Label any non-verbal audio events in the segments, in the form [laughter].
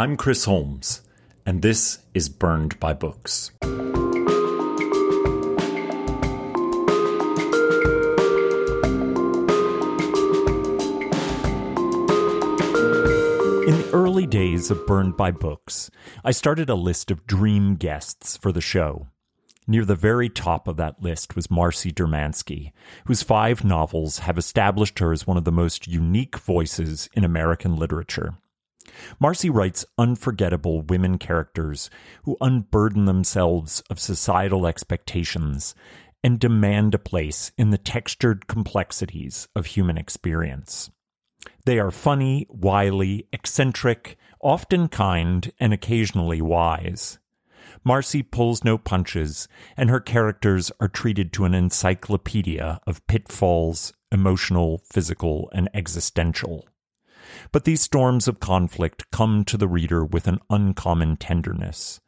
I'm Chris Holmes, and this is Burned by Books. In the early days of Burned by Books, I started a list of dream guests for the show. Near the very top of that list was Marcy Dermansky, whose five novels have established her as one of the most unique voices in American literature. Marcy writes unforgettable women characters who unburden themselves of societal expectations and demand a place in the textured complexities of human experience. They are funny, wily, eccentric, often kind, and occasionally wise. Marcy pulls no punches, and her characters are treated to an encyclopedia of pitfalls, emotional, physical, and existential. But these storms of conflict come to the reader with an uncommon tenderness,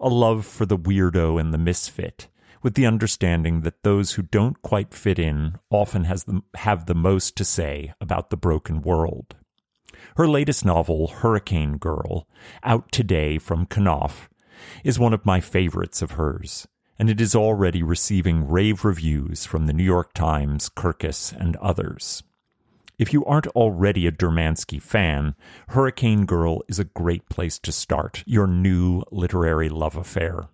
a love for the weirdo and the misfit, with the understanding that those who don't quite fit in often the, have the most to say about the broken world. Her latest novel, Hurricane Girl, out today from Knopf, is one of my favorites of hers, and it is already receiving rave reviews from the New York Times, Kirkus, and others. If you aren't already a Dermansky fan, Hurricane Girl is a great place to start your new literary love affair.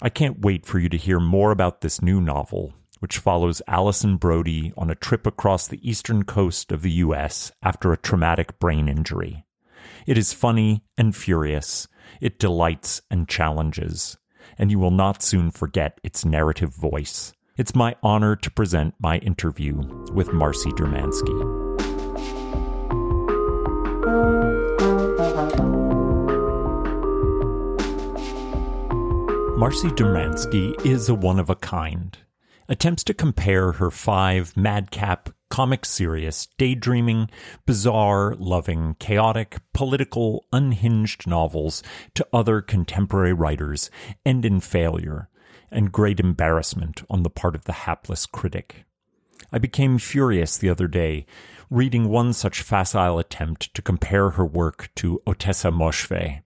I can't wait for you to hear more about this new novel, which follows Allison Brody on a trip across the eastern coast of the U.S. after a traumatic brain injury. It is funny and furious, it delights and challenges, and you will not soon forget its narrative voice. It's my honor to present my interview with Marcy Dermansky. Marcy Dermansky is a one of a kind. Attempts to compare her five madcap, comic serious, daydreaming, bizarre, loving, chaotic, political, unhinged novels to other contemporary writers end in failure and great embarrassment on the part of the hapless critic. I became furious the other day reading one such facile attempt to compare her work to Ottessa Moshfegh.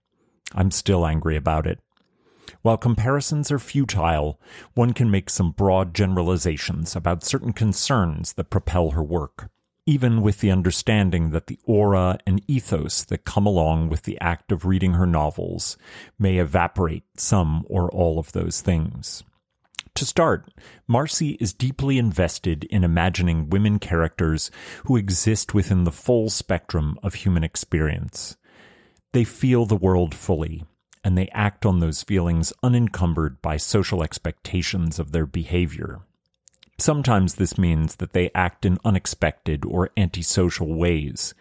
I'm still angry about it. While comparisons are futile, one can make some broad generalizations about certain concerns that propel her work, even with the understanding that the aura and ethos that come along with the act of reading her novels may evaporate some or all of those things. To start, Marcy is deeply invested in imagining women characters who exist within the full spectrum of human experience. They feel the world fully, and they act on those feelings unencumbered by social expectations of their behavior. Sometimes this means that they act in unexpected or antisocial ways,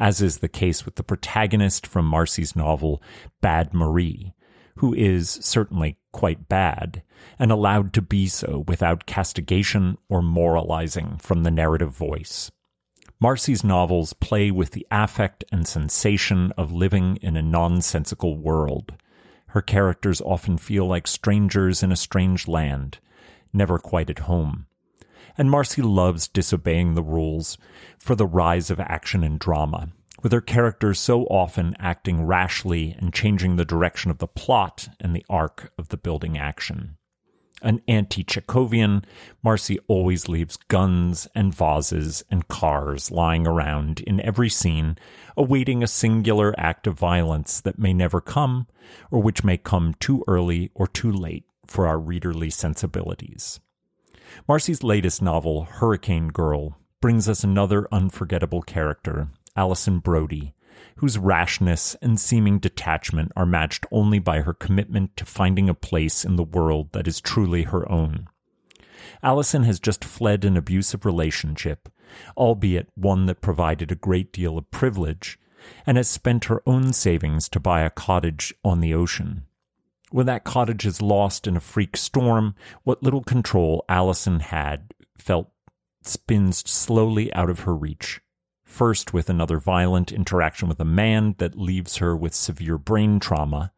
as is the case with the protagonist from Marcy's novel Bad Marie, who is certainly quite bad, and allowed to be so without castigation or moralizing from the narrative voice. Marcy's novels play with the affect and sensation of living in a nonsensical world. Her characters often feel like strangers in a strange land, never quite at home. And Marcy loves disobeying the rules for the rise of action and drama, with her characters so often acting rashly and changing the direction of the plot and the arc of the building action. An anti Chekhovian, Marcy always leaves guns and vases and cars lying around in every scene, awaiting a singular act of violence that may never come, or which may come too early or too late for our readerly sensibilities. Marcy's latest novel, Hurricane Girl, brings us another unforgettable character, Allison Brody, whose rashness and seeming detachment are matched only by her commitment to finding a place in the world that is truly her own. Allison has just fled an abusive relationship, albeit one that provided a great deal of privilege, and has spent her own savings to buy a cottage on the ocean. When that cottage is lost in a freak storm, what little control Allison had felt spins slowly out of her reach first with another violent interaction with a man that leaves her with severe brain trauma,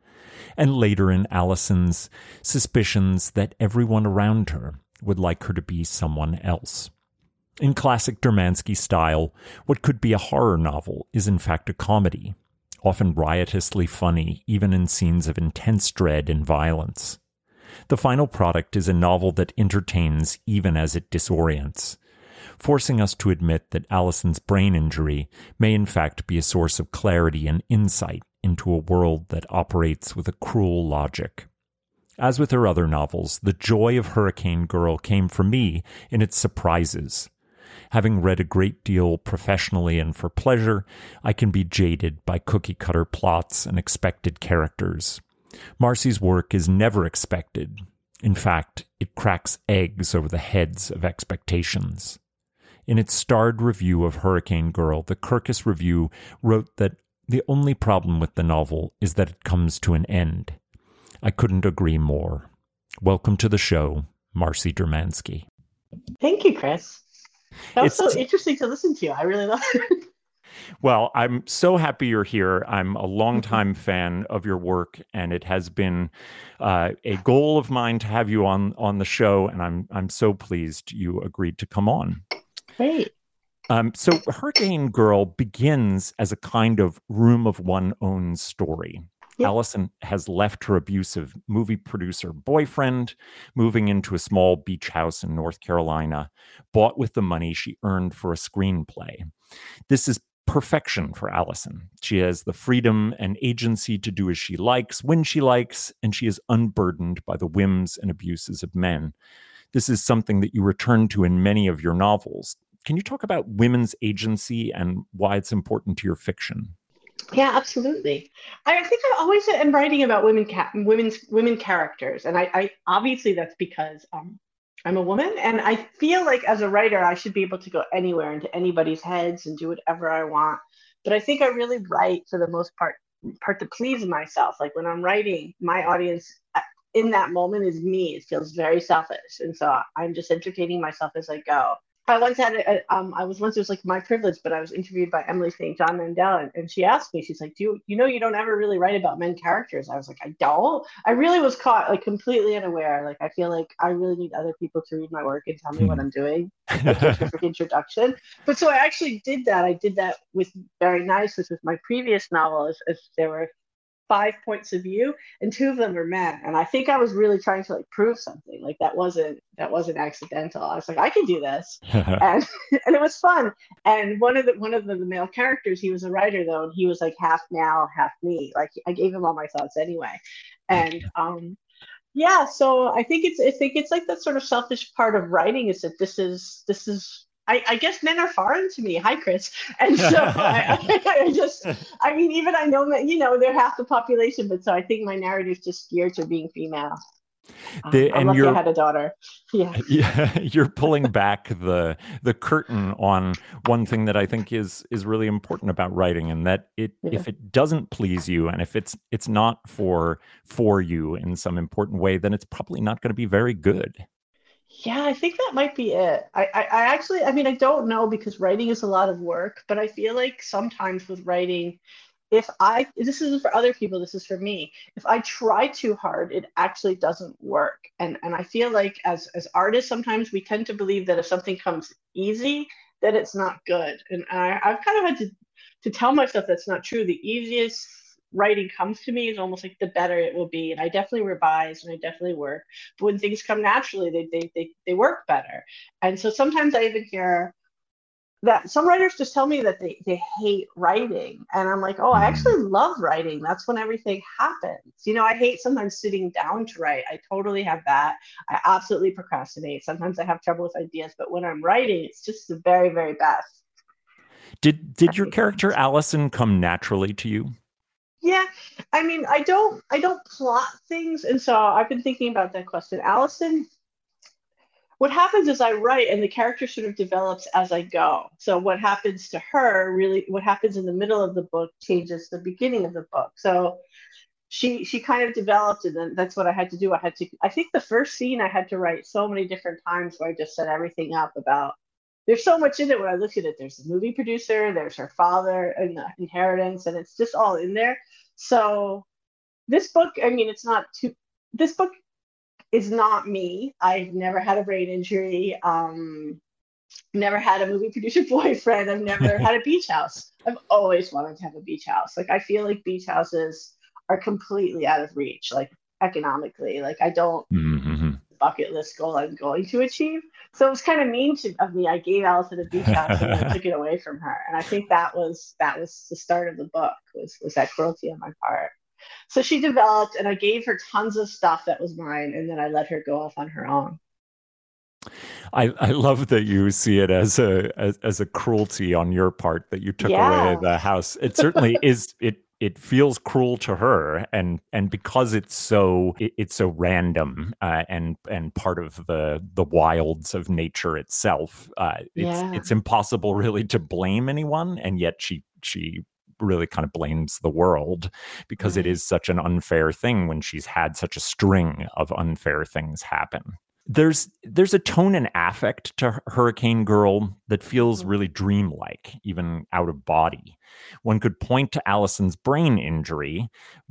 and later in Allison's suspicions that everyone around her would like her to be someone else. In classic Dermansky style, what could be a horror novel is in fact a comedy, often riotously funny, even in scenes of intense dread and violence. The final product is a novel that entertains even as it disorients, forcing us to admit that Allison's brain injury may in fact be a source of clarity and insight into a world that operates with a cruel logic. As with her other novels, the joy of Hurricane Girl came for me in its surprises. Having read a great deal professionally and for pleasure, I can be jaded by cookie cutter plots and expected characters. Marcy's work is never expected. In fact, it cracks eggs over the heads of expectations. In its starred review of Hurricane Girl, the Kirkus Review wrote that the only problem with the novel is that it comes to an end. I couldn't agree more. Welcome to the show, Marcy Dermansky. Thank you, Chris. That was it's, so interesting to listen to. I really love it. [laughs] Well, I'm so happy you're here. I'm a longtime fan of your work, and it has been uh, a goal of mine to have you on on the show. And I'm I'm so pleased you agreed to come on. Great. Um, so Hurricane Girl begins as a kind of room of one own story. Yep. Allison has left her abusive movie producer boyfriend, moving into a small beach house in North Carolina, bought with the money she earned for a screenplay. This is perfection for Allison. She has the freedom and agency to do as she likes, when she likes, and she is unburdened by the whims and abuses of men. This is something that you return to in many of your novels. Can you talk about women's agency and why it's important to your fiction? Yeah, absolutely. I think I always am writing about women, ca- women's women characters, and I, I obviously that's because um, I'm a woman, and I feel like as a writer, I should be able to go anywhere into anybody's heads and do whatever I want. But I think I really write for the most part part to please myself. Like when I'm writing, my audience in that moment is me. It feels very selfish, and so I'm just entertaining myself as I go. I once had a, um, I was once it was like my privilege, but I was interviewed by Emily St. John Mandel, and, and she asked me, she's like, "Do you, you know you don't ever really write about men characters?" I was like, "I don't." I really was caught like completely unaware. Like I feel like I really need other people to read my work and tell me what hmm. I'm doing, like [laughs] introduction. But so I actually did that. I did that with very nice. This was my previous novel. As, as there were five points of view and two of them were men. And i think i was really trying to like prove something. Like that wasn't that wasn't accidental. I was like i can do this. [laughs] And [laughs] and it was fun. And one of the one of the, the, male characters he was a writer though and he was like half now half me. Like i gave him all my thoughts anyway. And um yeah so i think it's i think it's like that sort of selfish part of writing is that this is this is I, I, guess men are foreign to me. Hi, Chris. And so I, [laughs] [laughs] I, just, I mean, even I know that, you know, they're half the population, but so I think my narrative is just geared to being female. The, um, and you had a daughter. [laughs] Yeah. yeah, you're pulling back the the curtain on one thing that I think is is really important about writing, and that it yeah. if it doesn't please you, and if it's it's not for for you in some important way, then it's probably not going to be very good. Yeah, I think that might be it. I, I, I actually, I mean, I don't know because writing is a lot of work, but I feel like sometimes with writing, if I, this isn't for other people, this is for me. If I try too hard, it actually doesn't work. And and I feel like as as artists, sometimes we tend to believe that if something comes easy, that it's not good. And I, I've kind of had to to tell myself that's not true. The easiest writing comes to me is almost like the better it will be. And I definitely revise and I definitely work. But when things come naturally, they they they, they work better. And so sometimes I even hear that some writers just tell me that they, they hate writing and i'm like oh i mm-hmm. actually love writing that's when everything happens you know i hate sometimes sitting down to write i totally have that i absolutely procrastinate sometimes i have trouble with ideas but when i'm writing it's just the very very best did did your character allison come naturally to you yeah i mean i don't i don't plot things and so i've been thinking about that question allison what happens is I write and the character sort of develops as I go. So what happens to her really what happens in the middle of the book changes the beginning of the book. So she she kind of developed and then that's what I had to do. I had to I think the first scene I had to write so many different times where I just set everything up about there's so much in it when I look at it. There's the movie producer, there's her father and the inheritance, and it's just all in there. So this book, I mean, it's not too this book is not me. I've never had a brain injury. Um, never had a movie [laughs] producer boyfriend. I've never [laughs] had a beach house. I've always wanted to have a beach house. Like I feel like beach houses are completely out of reach, like economically. Like I don't mm-hmm. Bucket list goal I'm going to achieve. So it was kind of mean to, of me. I gave Allison a beach house and I [laughs] took it away from her. And I think that was that was the start of the book was was that cruelty on my part. So she developed, and I gave her tons of stuff that was mine, and then I let her go off on her own. I, I love that you see it as a as, as a cruelty on your part that you took yeah. away the house. It certainly is. It it feels cruel to her, and and because it's so it, it's so random uh, and and part of the the wilds of nature itself. Uh, it's yeah. it's impossible really to blame anyone, and yet she she really kind of blames the world because it is such an unfair thing when she's had such a string of unfair things happen. There's there's a tone and affect to Hurricane Girl that feels mm-hmm. really dreamlike, even out of body. One could point to Allison's brain injury,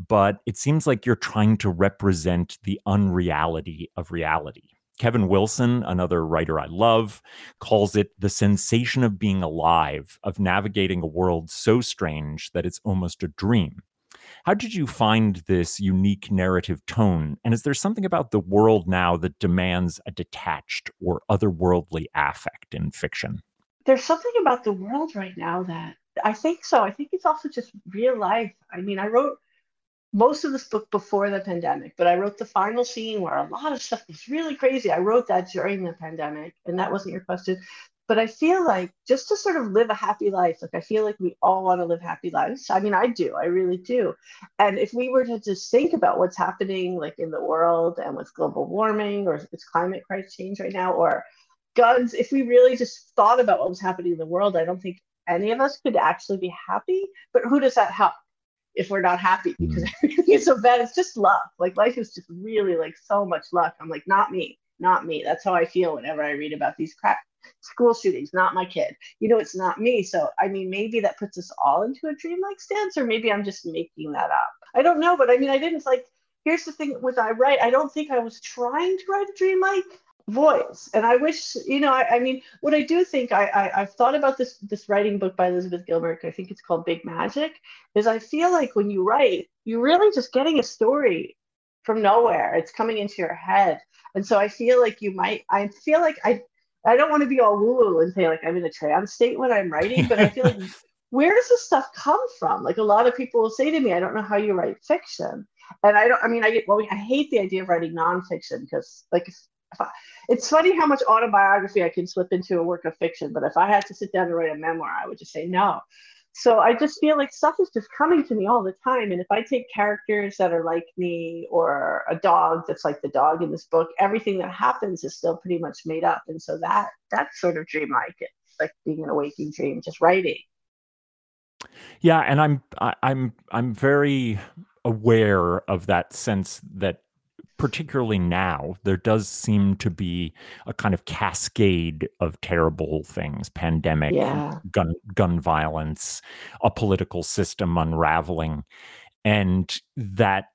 but it seems like you're trying to represent the unreality of reality. Kevin Wilson, another writer I love, calls it the sensation of being alive, of navigating a world so strange that it's almost a dream. How did you find this unique narrative tone? And is there something about the world now that demands a detached or otherworldly affect in fiction? There's something about the world right now that I think so. I think it's also just real life. I mean, I wrote most of this book before the pandemic, but I wrote the final scene where a lot of stuff was really crazy. I wrote that during the pandemic, and that wasn't your question. But I feel like just to sort of live a happy life, like I feel like we all want to live happy lives. I mean, I do, I really do. And if we were to just think about what's happening, like in the world and with global warming or it's climate crisis change right now, or guns, if we really just thought about what was happening in the world, I don't think any of us could actually be happy. But who does that help? if we're not happy because mm. everything is so bad. It's just luck. Like life is just really like so much luck. I'm like, not me, not me. That's how I feel whenever I read about these crap school shootings, not my kid. You know, it's not me. So I mean, maybe that puts us all into a dreamlike stance, or maybe I'm just making that up. I don't know, but I mean, I didn't like. Here's the thing with I write. I don't think I was trying to write a dreamlike voice and i wish you know i, I mean what i do think I, I have thought about this this writing book by elizabeth gilbert i think it's called big magic is i feel like when you write you're really just getting a story from nowhere it's coming into your head and so i feel like you might i feel like i i don't want to be all woo woo and say like i'm in a trance state when i'm writing but i feel like [laughs] where does this stuff come from like a lot of people will say to me i don't know how you write fiction and I don't. I mean, I get. Well, I hate the idea of writing nonfiction because, like, if, it's funny how much autobiography I can slip into a work of fiction, but if I had to sit down and write a memoir, I would just say no. So I just feel like stuff is just coming to me all the time. And if I take characters that are like me or a dog that's like the dog in this book, everything that happens is still pretty much made up. And so that that's sort of dreamlike. It's like being an awaking dream, just writing. Yeah, and I'm I, I'm I'm very aware of that sense that particularly now, there does seem to be a kind of cascade of terrible things: pandemic, Yeah. gun gun violence, a political system unraveling, and that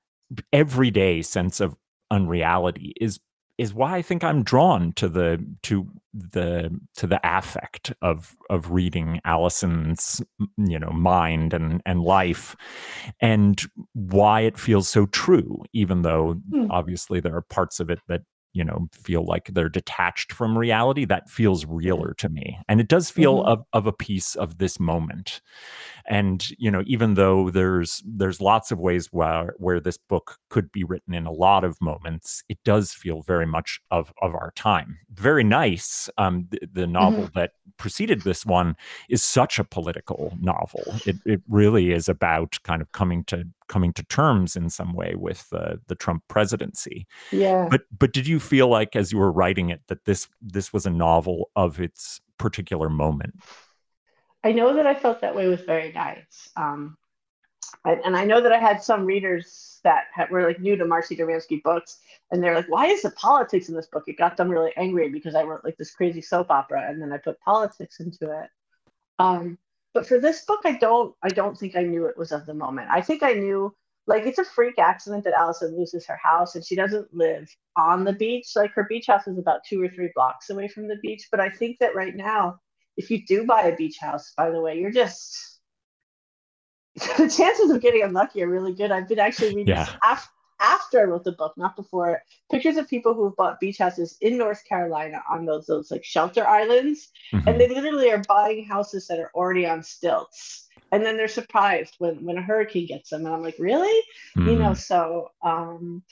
everyday sense of unreality is is why I think I'm drawn to the to the to the affect of of reading Allison's you know mind and and life and why it feels so true even though Hmm. obviously there are parts of it that you know feel like they're detached from reality that feels realer to me and it does feel Mhm. of, of a piece of this moment and you know even though there's there's lots of ways where where this book could be written in a lot of moments it does feel very much of of our time. Very nice um the, the novel that preceded this one is such a political novel. It, it really is about kind of coming to coming to terms in some way with the the trump presidency Yeah. but but did you feel like as you were writing it that this this was a novel of its particular moment I know that I felt that way with Very Nice. Um, and, and I know that I had some readers that had, were like new to Marcy Dermansky books, and they're like, "Why is the politics in this book?" It got them really angry because I wrote like this crazy soap opera, and then I put politics into it. Um, but for this book, I don't, I don't think I knew it was of the moment. I think I knew, like, it's a freak accident that Allison loses her house, and she doesn't live on the beach. Like, her beach house is about two or three blocks away from the beach. But I think that right now if you do buy a beach house, by the way, you're just [laughs] the chances of getting unlucky are really good. I've been actually reading Yeah. af- after I wrote the book, not before, pictures of people who've bought beach houses in North Carolina on those those like shelter islands, Mhm. and they literally are buying houses that are already on stilts. And then they're surprised when when a hurricane gets them, and I'm like, really? You know, Mhm. so um,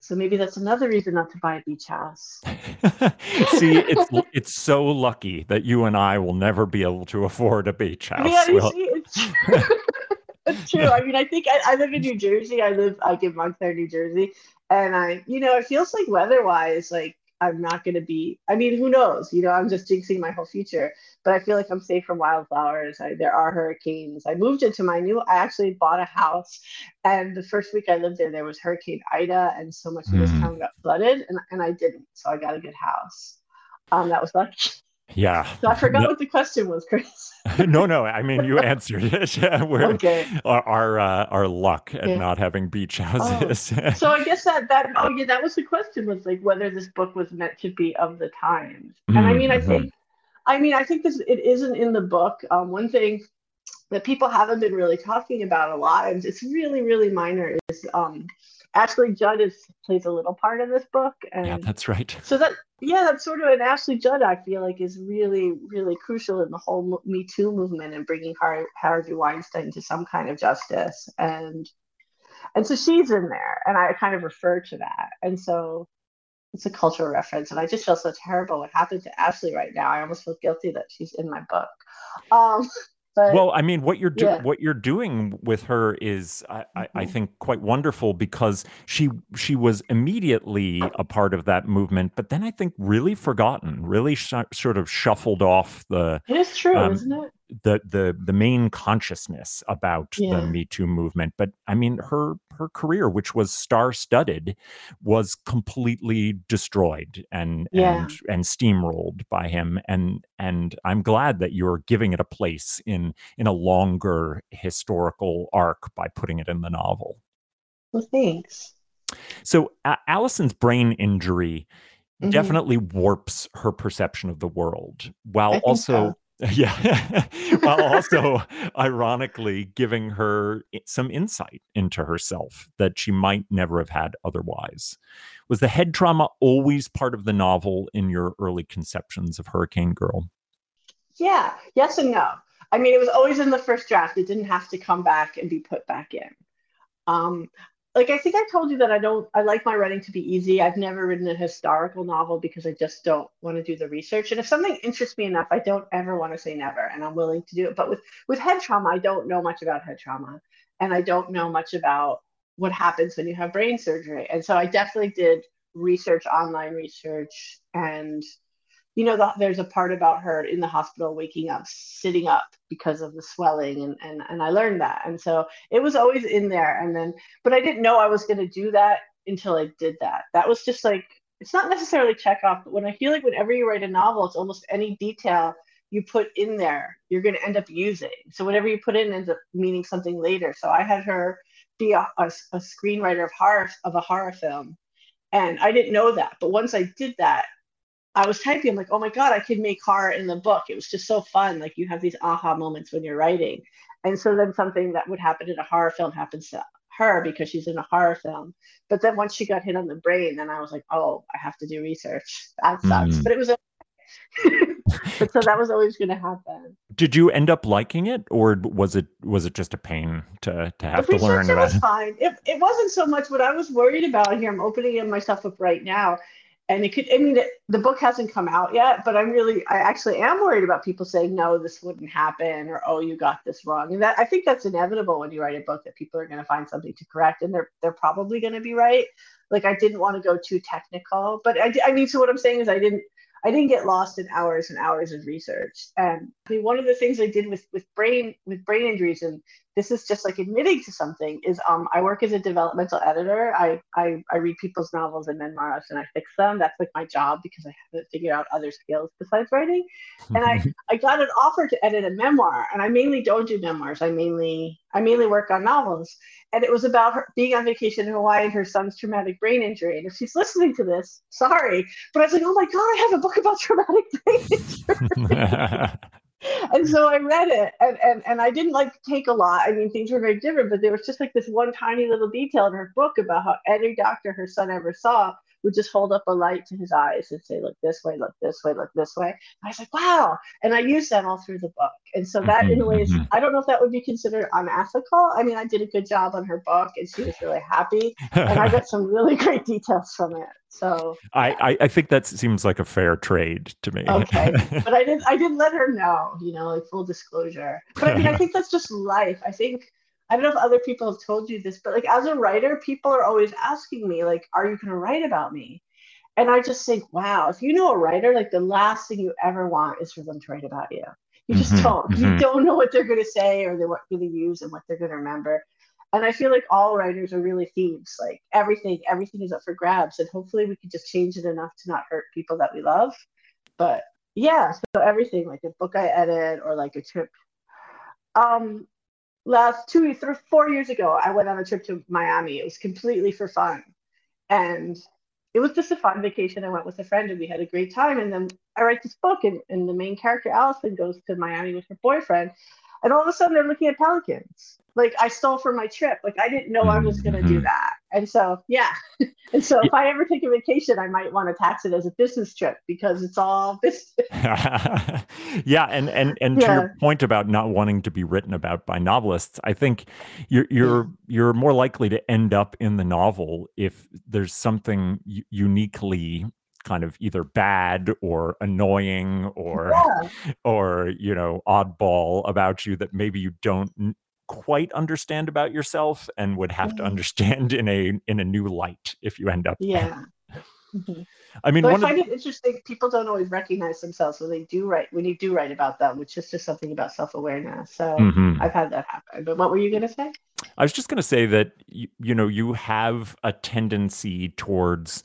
so maybe that's another reason not to buy a beach house. [laughs] See, it's it's so lucky that you and I will never be able to afford a beach house. Yeah, you see, it's, [laughs] it's true. I mean, I think I, I live in New Jersey. I live, I give Montclair, New Jersey, and I, you know, it feels like weather-wise, like I'm not going to be. I mean, who knows? You know, I'm just jinxing my whole future. But I feel like I'm safe from wildflowers. I, there are hurricanes. I moved into my new. I actually bought a house, and the first week I lived there, there was Hurricane Ida, and so much of this Hmm. town got flooded, and and I didn't. So I got a good house. Um, that was lucky. Yeah. So I forgot No, what the question was, Chris. [laughs] no, no. I mean, you answered it. [laughs] We're, Okay. Our our, uh, our luck at Yeah. not having beach houses. [laughs] so I guess that that oh yeah, that was the question was like whether this book was meant to be of the times. And I mean, I Mhm. think, I mean, I think this it isn't in the book. Um, one thing that people haven't been really talking about a lot, and it's really really minor, is um, Ashley Judd is plays a little part in this book, and yeah, that's right. so that yeah, that's sort of an Ashley Judd. I feel like is really really crucial in the whole Me Too movement and bringing Har- Harvey Weinstein to some kind of justice. And and so she's in there, and I kind of refer to that. And so it's a cultural reference, and I just feel so terrible what happened to Ashley right now. I almost feel guilty that she's in my book. Um, but Well, I mean, what you're do- Yeah. what you're doing with her is, I, I, I Mhm. think, quite wonderful because she she was immediately a part of that movement, but then I think really forgotten, really sh- sort of shuffled off the it is true, um, isn't it? The the the main consciousness about Yeah. the Me Too movement. But I mean, her her career, which was star studded, was completely destroyed and Yeah. and and steamrolled by him. And and I'm glad that you're giving it a place in in a longer historical arc by putting it in the novel. Well, thanks. So A- Allison's brain injury Mhm. definitely warps her perception of the world, while also so. [laughs] yeah, while also ironically giving her some insight into herself that she might never have had otherwise. Was the head trauma always part of the novel in your early conceptions of Hurricane Girl? Yeah, yes and no. I mean, it was always in the first draft. It didn't have to come back and be put back in. Um, like I think I told you that I don't. I like my writing to be easy. I've never written a historical novel because I just don't want to do the research. And if something interests me enough, I don't ever want to say never, and I'm willing to do it. But with with head trauma, I don't know much about head trauma, and I don't know much about what happens when you have brain surgery. And so I definitely did research, online research, and you know, the, there's a part about her in the hospital waking up, sitting up because of the swelling, and and and I learned that, and so it was always in there. And then, but I didn't know I was going to do that until I did that. That was just like it's not necessarily Chekhov, but when I feel like whenever you write a novel, it's almost any detail you put in there, you're going to end up using. So whatever you put in ends up meaning something later. So I had her be a, a, a screenwriter of horror of a horror film, and I didn't know that. But once I did that, I was typing, I'm like, oh my God, I could make horror in the book. It was just so fun. Like you have these aha moments when you're writing. And so then something that would happen in a horror film happens to her because she's in a horror film. But then once she got hit on the brain, then I was like, oh, I have to do research. That sucks. Mm. But it was [laughs] but so that was always going to happen. Did you end up liking it, or was it was it just a pain to to have the to learn about? It was fine. It, it wasn't so much what I was worried about here. I'm opening myself up right now and it could i mean it, the book hasn't come out yet but i'm really i actually am worried about people saying no this wouldn't happen or oh you got this wrong and that i think that's inevitable when you write a book that people are going to find something to correct and they're they're probably going to be right like i didn't want to go too technical but I, I mean so what i'm saying is i didn't I didn't get lost in hours and hours of research. And I mean, one of the things I did with with brain with brain injuries, and this is just like admitting to something, is um, I work as a developmental editor. I, I I read people's novels and memoirs and I fix them. That's like my job because I haven't figured out other skills besides writing. And I [laughs] I got an offer to edit a memoir, and I mainly don't do memoirs. I mainly I mainly work on novels. And it was about her being on vacation in Hawaii and her son's traumatic brain injury. And if she's listening to this, sorry. But I was like, oh my God, I have a book about traumatic brain [laughs] injury. [laughs] and so I read it and, and, and I didn't like take a lot. I mean, things were very different, but there was just like this one tiny little detail in her book about how any doctor her son ever saw would just hold up a light to his eyes and say, look this way, look this way, look this way. And I was like, wow. And I used that all through the book. And so that mm-hmm. in a way is, mm-hmm. I don't know if that would be considered unethical. I mean, I did a good job on her book and she was really happy. and I [laughs] got some really great details from it. So I, I, think that seems like a fair trade to me. Okay. [laughs] but I didn't I didn't let her know, you know, like full disclosure. But I mean I think that's just life. I think I don't know if other people have told you this, but like as a writer, people are always asking me, like, are you going to write about me? And I just think, wow, if you know a writer, like the last thing you ever want is for them to write about you. You just mm-hmm, don't. Mm-hmm. You don't know what they're going to say or they're what going to use and what they're going to remember. And I feel like all writers are really thieves. Like everything, everything is up for grabs. And hopefully we can just change it enough to not hurt people that we love. But yeah, so everything like a book I edit or like a trip. Um, last two, years ago, I went on a trip to Miami. It was completely for fun. And it was just a fun vacation. I went with a friend and we had a great time. And then I write this book, and, and the main character, Allison, goes to Miami with her boyfriend. And all of a sudden, they're looking at pelicans like I stole from my trip. Like I didn't know I was going to do mm-hmm. that. And so, yeah. [laughs] and so if I ever take a vacation, I might want to tax it as a business trip because it's all business. [laughs] yeah. And, and, and yeah. to your point about not wanting to be written about by novelists, I think you're, you're, you're more likely to end up in the novel if there's something uniquely kind of either bad or annoying or yeah. [laughs] or you know oddball about you that maybe you don't quite understand about yourself and would have to mm-hmm. understand in a in a new light if you end up yeah mm-hmm. [laughs] I mean, I find it interesting. People don't always recognize themselves when they do write when you do write about them, which is just something about self awareness. So mm-hmm. I've had that happen. But what were you going to say? I was just going to say that you, you know you have a tendency towards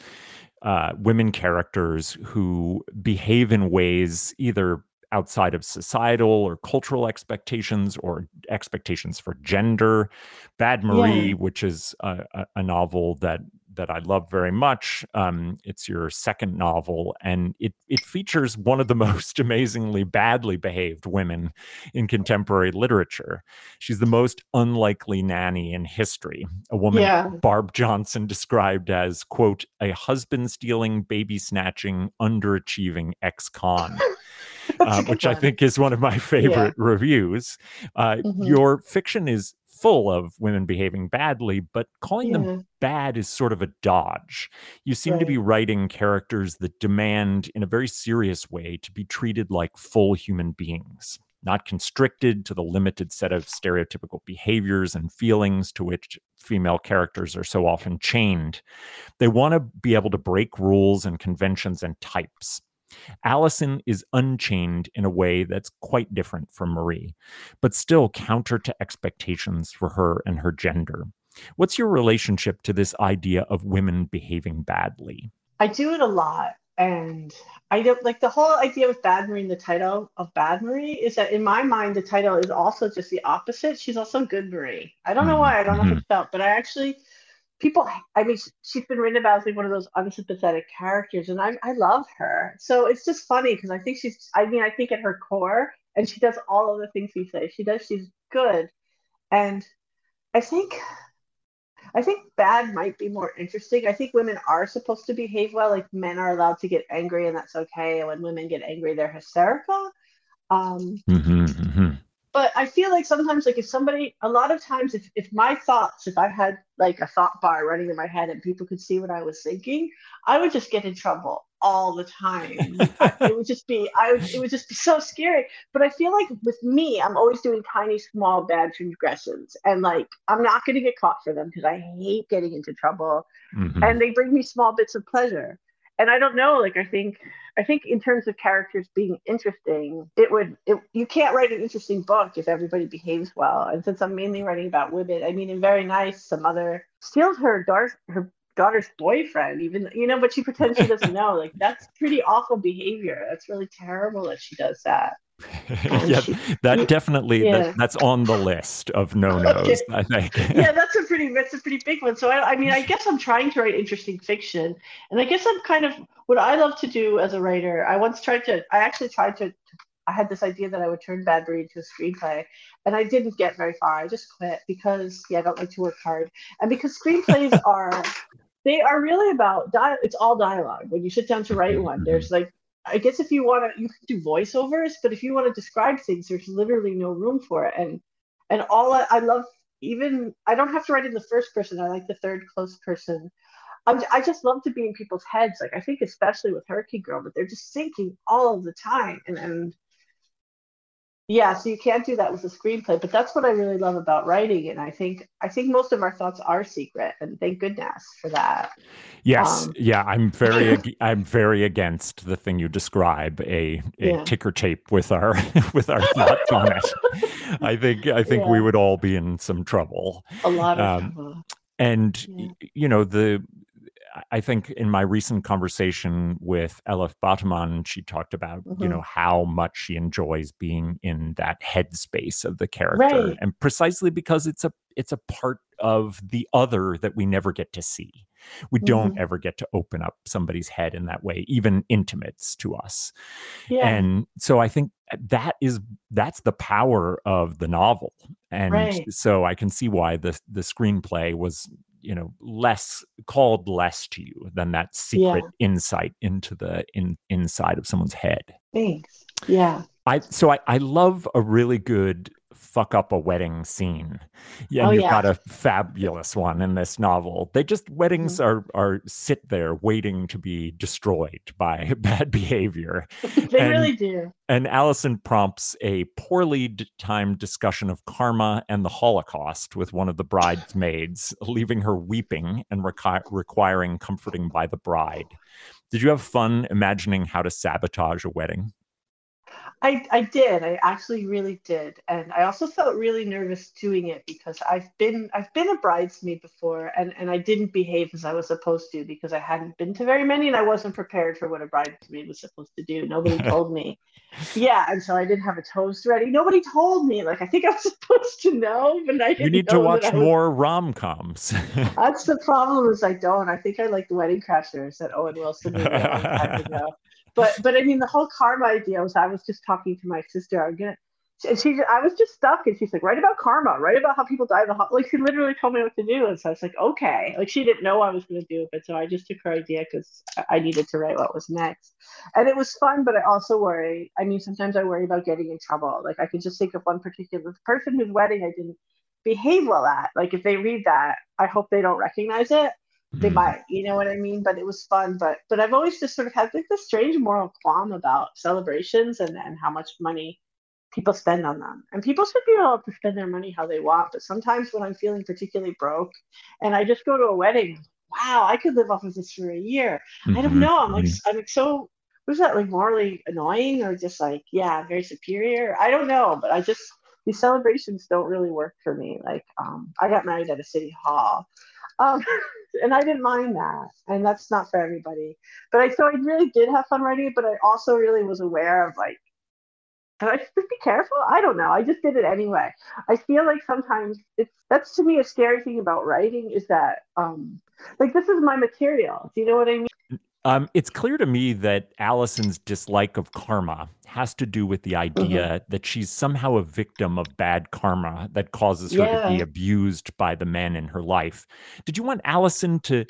uh, women characters who behave in ways either outside of societal or cultural expectations or expectations for gender. Bad Marie, yeah. which is a, a, novel that that I love very much. Um, it's your second novel, and it it features one of the [laughs] most amazingly badly behaved women in contemporary literature. She's the most unlikely nanny in history. A woman yeah. Barb Johnson described as quote a husband stealing, baby snatching, underachieving ex-con. [laughs] uh, which I think is one of my favorite yeah. reviews. Uh, mm-hmm. Your fiction is full of women behaving badly, but calling yeah. them bad is sort of a dodge. You seem right. to be writing characters that demand, in a very serious way, to be treated like full human beings. Not constricted to the limited set of stereotypical behaviors and feelings to which female characters are so often chained. They want to be able to break rules and conventions and types. Allison is unchained in a way that's quite different from Marie, but still counter to expectations for her and her gender. What's your relationship to this idea of women behaving badly? I do it a lot. And I don't like the whole idea with Bad Marie, the title of Bad Marie is that in my mind, the title is also just the opposite. She's also Good Marie. I don't know why. I don't know mm-hmm. how it felt, but I actually, people, I mean, she's been written about as like one of those unsympathetic characters, and I, I love her. So it's just funny because I think she's, I mean, I think at her core, and she does all of the things we say she does, she's good. And I think I think bad might be more interesting. I think women are supposed to behave well. Like men are allowed to get angry, and that's okay. And when women get angry, they're hysterical. Um, mm-hmm, mm-hmm. But I feel like sometimes, like if somebody, a lot of times, if if my thoughts, if I had like a thought bar running in my head and people could see what I was thinking, I would just get in trouble all the time. [laughs] it would just be, I would, it would just be so scary. But I feel like with me, I'm always doing tiny, small, bad transgressions, and like I'm not going to get caught for them because I hate getting into trouble, mm-hmm. and they bring me small bits of pleasure. And I don't know, like I think, I think in terms of characters being interesting, it would, it, you can't write an interesting book if everybody behaves well. And since I'm mainly writing about women, I mean, in Very Nice, some other steals her dark, her daughter's boyfriend even you know but she pretends she doesn't [laughs] know. Like that's pretty awful behavior. That's really terrible that she does that [laughs] yeah oh, that definitely yeah. that, that's on the list of no nos [laughs] okay. i think [laughs] yeah that's a pretty that's a pretty big one so I, I mean i guess i'm trying to write interesting fiction and i guess i'm kind of what i love to do as a writer i once tried to i actually tried to I had this idea that I would turn Bad Marie into a screenplay, and I didn't get very far. I just quit because yeah, I don't like to work hard, and because screenplays are they are really about di- it's all dialogue when you sit down to write one there's like i guess if you want to you can do voiceovers but if you want to describe things there's literally no room for it. And and all I, I love even i don't have to write in the first person i like the third close person. I'm, i just love to be in people's heads like i think especially with hurricane girl but they're just thinking all the time and and yeah so you can't do that with a screenplay but that's what i really love about writing and i think i think most of our thoughts are secret and thank goodness for that yes um, yeah i'm very [laughs] i'm very against the thing you describe a a yeah. ticker tape with our [laughs] with our thoughts on it [laughs] i think i think yeah. we would all be in some trouble a lot of um, trouble and yeah. you know the I think in my recent conversation with Elif Batuman, she talked about, mm-hmm. you know, how much she enjoys being in that headspace of the character. Right. And precisely because it's a it's a part of the other that we never get to see. We mm-hmm. don't ever get to open up somebody's head in that way, even intimates to us. Yeah. And so I think that is that's the power of the novel. And right. so I can see why the the screenplay was you know less called less to you than that secret yeah. insight into the in inside of someone's head. Thanks. Yeah. I so i i love a really good fuck up a wedding scene. Yeah, oh, you've yeah. got a fabulous one in this novel. They just weddings mm-hmm. are are sit there waiting to be destroyed by [laughs] bad behavior. [laughs] they and, really do. And Allison prompts a poorly timed discussion of karma and the Holocaust with one of the bridesmaids, leaving her weeping and requ- requiring comforting by the bride. Did you have fun imagining how to sabotage a wedding? I, I did. I actually really did. And I also felt really nervous doing it because I've been I've been a bridesmaid before and, and I didn't behave as I was supposed to because I hadn't been to very many and I wasn't prepared for what a bridesmaid was supposed to do. Nobody [laughs] told me. Yeah, and so I didn't have a toast ready. Nobody told me. Like I think I was [laughs] supposed to know, but I didn't. You need to watch was... more rom coms. [laughs] That's the problem is I don't. I think I like the wedding crashers that Owen Wilson but but I mean the whole karma idea was I was just talking to my sister. I'm gonna and she I was just stuck and she's like, write about karma, write about how people die the hot like she literally told me what to do. And so I was like, okay. Like she didn't know I was gonna do it, but so I just took her idea because I needed to write what was next. And it was fun, but I also worry. I mean, sometimes I worry about getting in trouble. Like I could just think of one particular person whose wedding I didn't behave well at. Like if they read that, I hope they don't recognize it they mm. might you know what i mean but it was fun but but i've always just sort of had like this strange moral qualm about celebrations and and how much money people spend on them and people should be able to spend their money how they want but sometimes when i'm feeling particularly broke and i just go to a wedding wow i could live off of this for a year mm-hmm. i don't mm-hmm. know i'm like i'm like so was that like morally annoying or just like yeah very superior i don't know but i just these celebrations don't really work for me. Like, um, I got married at a city hall, um, [laughs] and I didn't mind that, and that's not for everybody. But I so I really did have fun writing it, but I also really was aware of like I just be careful? I don't know. I just did it anyway. I feel like sometimes it's that's to me a scary thing about writing is that um like this is my material. Do you know what I mean? Um, it's clear to me that Allison's dislike of karma has to do with the idea mm-hmm. that she's somehow a victim of bad karma that causes her yeah. to be abused by the men in her life. Did you want Allison to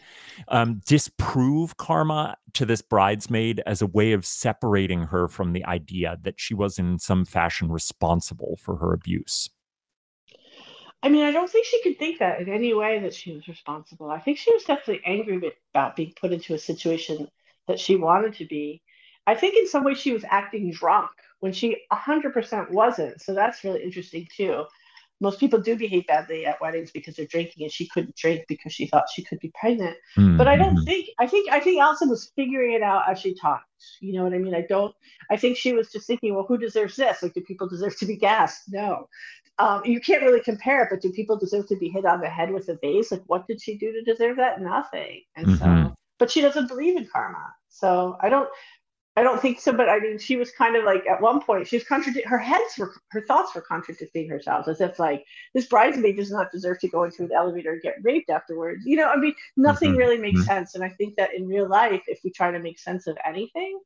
um, disprove karma to this bridesmaid as a way of separating her from the idea that she was in some fashion responsible for her abuse? I mean, I don't think she could think that in any way that she was responsible. I think she was definitely angry about being put into a situation that she wanted to be. I think in some way she was acting drunk when she 100% wasn't. So that's really interesting too. Most people do behave badly at weddings because they're drinking, and she couldn't drink because she thought she could be pregnant. Mm-hmm. But I don't mm-hmm. think I think I think Allison was figuring it out as she talked. You know what I mean? I don't. I think she was just thinking, well, who deserves this? Like, do people deserve to be gassed? No um, you can't really compare it, but do people deserve to be hit on the head with a vase? Like, what did she do to deserve that? Nothing. And mm-hmm. so, but she doesn't believe in karma. So I don't, I don't think so. But I mean, she was kind of like at one point she was contradicting her heads were her thoughts were contradicting herself, as if like this bridesmaid does not deserve to go into an elevator and get raped afterwards. You know, I mean, nothing mm-hmm. really makes mm-hmm. sense. And I think that in real life, if we try to make sense of anything,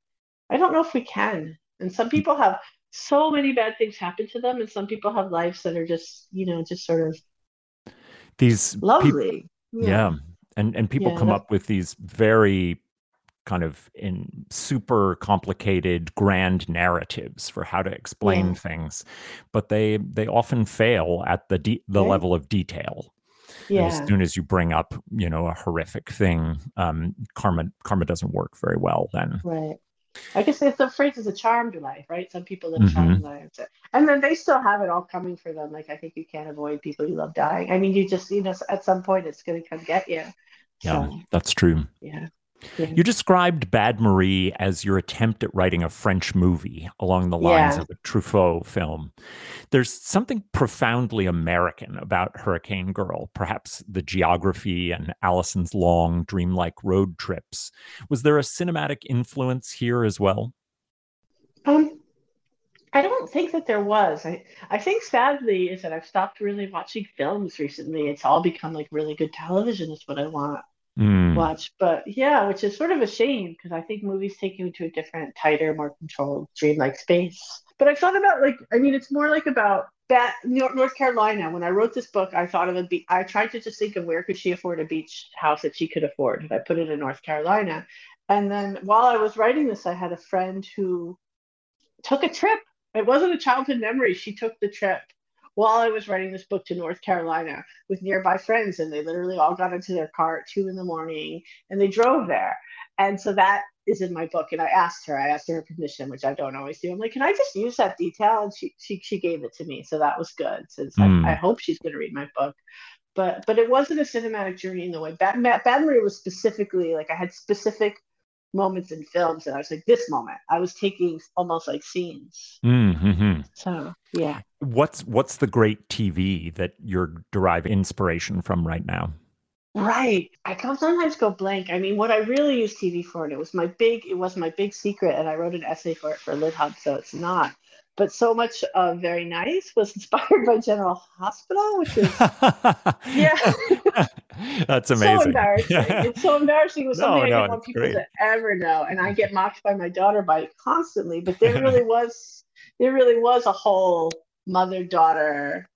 I don't know if we can. And some people have so many bad things happen to them and some people have lives that are just you know just sort of these lovely yeah. yeah. and and people yeah, come up with these very kind of in super complicated grand narratives for how to explain yeah. things but they they often fail at the de- the right. level of detail yeah. And as soon as you bring up you know a horrific thing um karma karma doesn't work very well then right I guess it's the phrase is a charmed life, right? Some people live mm-hmm. charmed lives, and then they still have it all coming for them. Like I think you can't avoid people you love dying. I mean, you just you know at some point it's going to come get you. Yeah, so, that's true. Yeah. You described Bad Marie as your attempt at writing a French movie along the lines yeah. of a Truffaut film. There's something profoundly American about Hurricane Girl, perhaps the geography and Allison's long, dreamlike road trips. Was there a cinematic influence here as well? Um, I don't think that there was. I, I think sadly is that I've stopped really watching films recently. It's all become like really good television is what I want mm. watch. But yeah, which is sort of a shame because I think movies take you to a different, tighter, more controlled, dreamlike space. But I thought about like, I mean, it's more like about that North Carolina. When I wrote this book, I thought of a beach. I tried to just think of where could she afford a beach house that she could afford. And I put it in North Carolina. And then while I was writing this, I had a friend who took a trip. It wasn't a childhood memory. She took the trip while I was writing this book to North Carolina with nearby friends, and they literally all got into their car at two in the morning and they drove there. And so that is in my book. And I asked her, I asked her permission, which I don't always do. I'm like, can I just use that detail? And she she she gave it to me. So that was good. Since mm. I, hmm. I, hope she's gonna read my book. But but it wasn't a cinematic journey in the way Bad, Bad Marie was specifically like I had specific moments in films and I was like, this moment. I was taking almost like scenes. Mm-hmm. So yeah. What's what's the great TV that you're deriving inspiration from right now? Right. I can sometimes go blank. I mean, what I really use TV for, and it was my big, it was my big secret, and I wrote an essay for it for LitHub, so it's not but so much uh, very nice was [laughs] inspired by General Hospital, which is [laughs] yeah, [laughs] that's amazing. So embarrassing. it's so embarrassing. It was something no, I didn't want people great. to ever know, and I get mocked by my daughter by it constantly. But there really was, there really was a whole mother daughter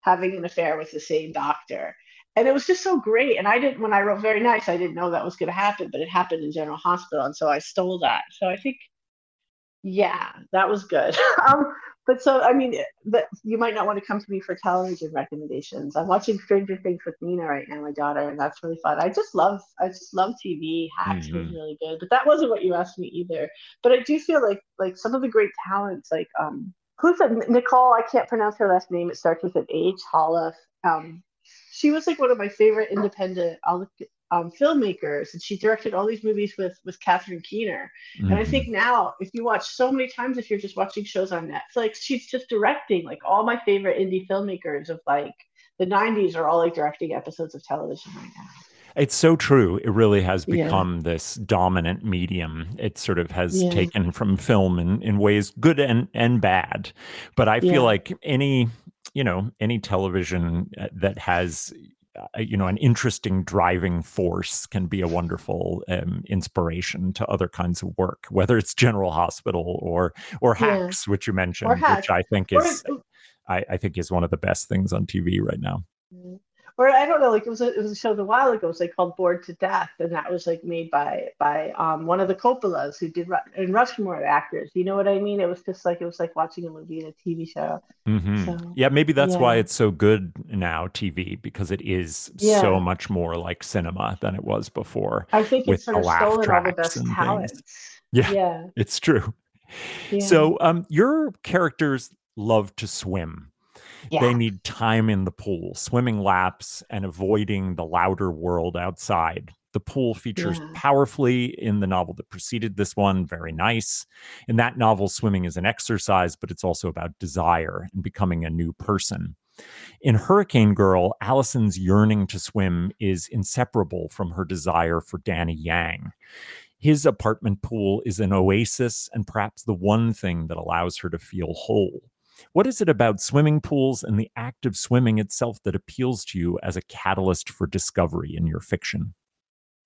having an affair with the same doctor. And it was just so great. And I didn't, when I wrote Very Nice, I didn't know that was going to happen, but it happened in General Hospital. And so I stole that. So I think yeah, that was good. [laughs] um, but so I mean, you might not want to come to me for television recommendations. I'm watching Stranger Things with Nina right now, my daughter, and that's really fun. I just love, I just love TV. Hacks mm-hmm. was really good, but that wasn't what you asked me either. But I do feel like like some of the great talents, like um, who's that? Nicole? I can't pronounce her last name. It starts with an H. Holla. Um, she was like one of my favorite independent. I'll look. Um, filmmakers, and she directed all these movies with with Catherine Keener. Mm-hmm. And I think mm-hmm. now, if you watch so many times, if you're just watching shows on Netflix, she's just directing like all my favorite indie filmmakers of like the 90s are all like directing episodes of television right now. It's so true. It really has become yeah. this dominant medium. It sort of has yeah. taken from film in, in ways good and, and bad. But I feel yeah. like any, you know, any television uh, that has you know an interesting driving force can be a wonderful um, inspiration to other kinds of work whether it's general hospital or or hacks which you mentioned which i think is I, I, think is one of the best things on tv right now. Mm-hmm or I don't know, like it was a, it was a show a while ago. It was like called Bored to Death, and that was like made by by um, one of the Coppolas who did and Rushmore actors. You know what I mean? It was just like it was like watching a movie in a TV show. Mm-hmm. So, yeah, maybe that's yeah. why it's so good now, TV, because it is yeah. so much more like cinema than it was before. I think it's sort of stolen all the best talents. Yeah, yeah, it's true. Yeah. So, um, your characters love to swim. Yeah. They need time in the pool, swimming laps, and avoiding the louder world outside. The pool features yeah. powerfully in the novel that preceded this one. Very nice. In that novel, swimming is an exercise, but it's also about desire and becoming a new person. In Hurricane Girl, Allison's yearning to swim is inseparable from her desire for Danny Yang. His apartment pool is an oasis and perhaps the one thing that allows her to feel whole. What is it about swimming pools and the act of swimming itself that appeals to you as a catalyst for discovery in your fiction?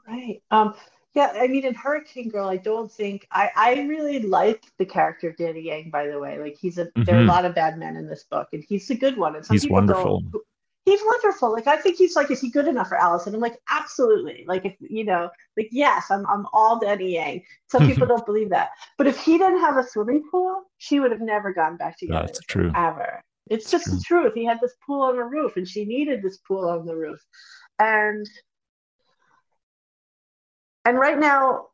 Right. Um, yeah, I mean, in Hurricane Girl, I don't think I, I really like the character of Danny Yang. By the way, like he's a mm-hmm. there are a mm-hmm. lot of bad men in this book, and he's a good one. And some he's people wonderful. Don't, he's wonderful. Like I think he's like, is he good enough for Allison? I'm like, absolutely. Like if you know, like yes, I'm I'm all Danny Yang. Some people [laughs] don't believe that, but if he didn't have a swimming pool, she would have never gone back together. That's true. Ever. It's just true. the truth. He had this pool on the roof, and she needed this pool on the roof, and and right now.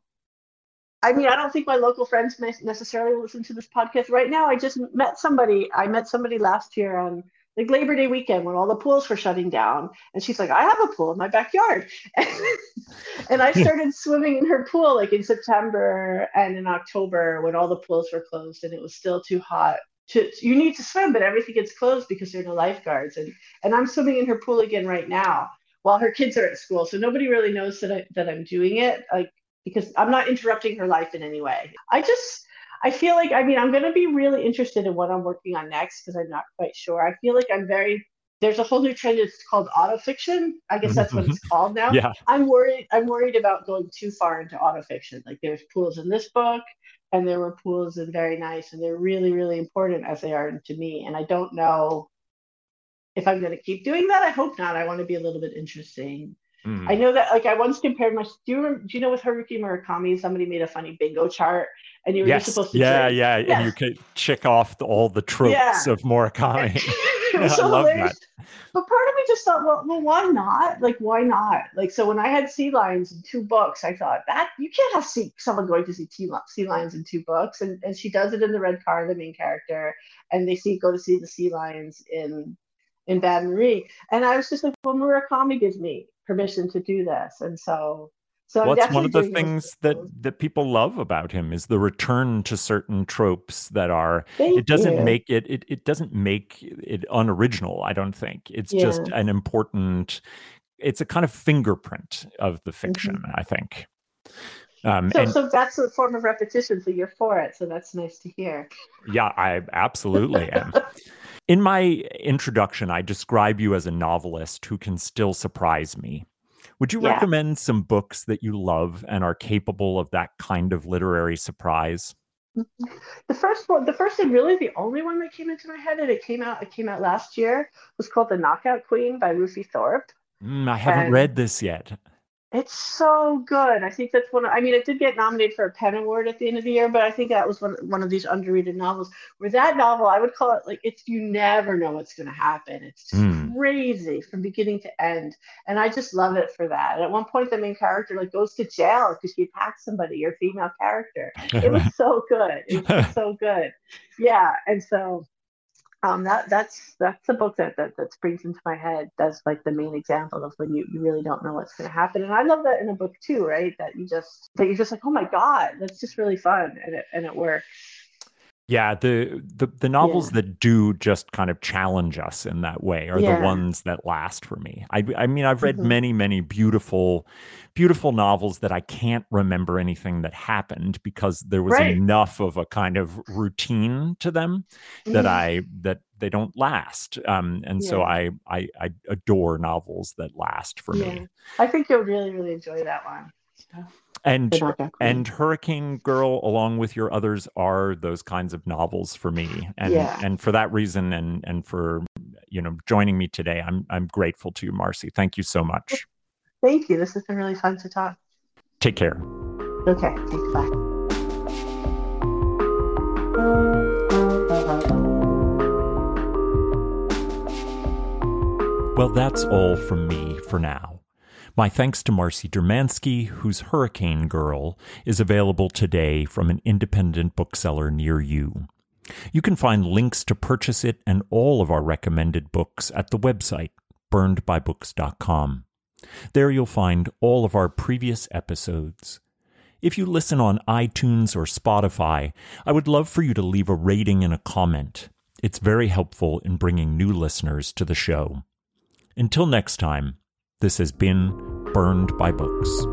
I mean, I don't think my local friends necessarily listen to this podcast right now. I just met somebody. I met somebody last year on like Labor Day weekend when all the pools were shutting down. And she's like, I have a pool in my backyard. [laughs] and I started swimming in her pool like in September and in October when all the pools were closed and it was still too hot. To, you need to swim, but everything gets closed because there are no lifeguards. And, and I'm swimming in her pool again right now while her kids are at school. So nobody really knows that, I, that I'm doing it like, because I'm not interrupting her life in any way. I just, I feel like, I mean, I'm going to be really interested in what I'm working on next because I'm not quite sure. I feel like I'm very, there's a whole new trend. It's called autofiction. I guess that's what it's [laughs] called now. Yeah. I'm worried. I'm worried about going too far into autofiction. Like there's pools in this book, and there were pools in Very Nice, and they're really, really important as they are to me. And I don't know if I'm going to keep doing that. I hope not. I want to be a little bit interesting. Mm. I know that, like, I once compared my. Do you, remember, do you know with Haruki Murakami, somebody made a funny bingo chart, and you were yes. supposed to. Yeah, yeah, and you could check off the, all the tropes yeah. of Murakami. [laughs] [laughs] was so I love hilarious. that. But part of me just thought, well, well, why not? Like, why not? Like, so when I had sea lions in two books, I thought that you can't have see, someone going to see sea lions in two books, and and she does it in the red car, the main character, and they see go to see the sea lions in in Bad Marie, and I was just like, well, Murakami gives me permission to do this, and so so what's one of the things that that people love about him is the return to certain tropes that are Thank it doesn't you. make it, it it doesn't make it unoriginal i don't think it's yeah. just an important it's a kind of fingerprint of the fiction mm-hmm. i think um, so, and, so that's a form of repetition so you're for it so that's nice to hear yeah i absolutely am in my introduction i describe you as a novelist who can still surprise me would you yeah. recommend some books that you love and are capable of that kind of literary surprise? Mm-hmm. The first one, the first and really the only one that came into my head, and it came out, it came out last year, was called The Knockout Queen by Rufi Thorpe. Mm, I haven't and read this yet. It's so good. I think that's one. Of, I mean, it did get nominated for a PEN Award at the end of the year, but I think that was one one of these underrated novels. Where that novel, I would call it like it's you never know what's going to happen. It's mm. crazy from beginning to end, and I just love it for that. And at one point, the main character like goes to jail because she attacked somebody, your female character. It was [laughs] so good. It was so good. Yeah, and so um, that that's that's the book that, that that springs into my head. That's like the main example of when you, you really don't know what's going to happen. And I love that in a book too, right? That you just that you're just like, oh my god, that's just really fun, and it and it works. Yeah, the the, the novels yeah. that do just kind of challenge us in that way are yeah. the ones that last for me. I I mean, I've read mm-hmm. many many beautiful beautiful novels that I can't remember anything that happened because there was right. enough of a kind of routine to them that mm-hmm. I that they don't last. Um, and yeah. so I, I I adore novels that last for me. I think you'll really really enjoy that one. So and and hurricane girl along with your others are those kinds of novels for me. And yeah. and for that reason and and for you know joining me today i'm i'm grateful to you marcy. Thank you so much. Thank you. This has been really fun to talk. Take care. Okay. Thanks. Bye. Well that's all from me for now my thanks to Marcy Dermansky, whose Hurricane Girl is available today from an independent bookseller near you. You can find links to purchase it and all of our recommended books at the website, burnedbybooks.com. There you'll find all of our previous episodes. If you listen on iTunes or Spotify, I would love for you to leave a rating and a comment. It's very helpful in bringing new listeners to the show. Until next time, this has been Burned by Books.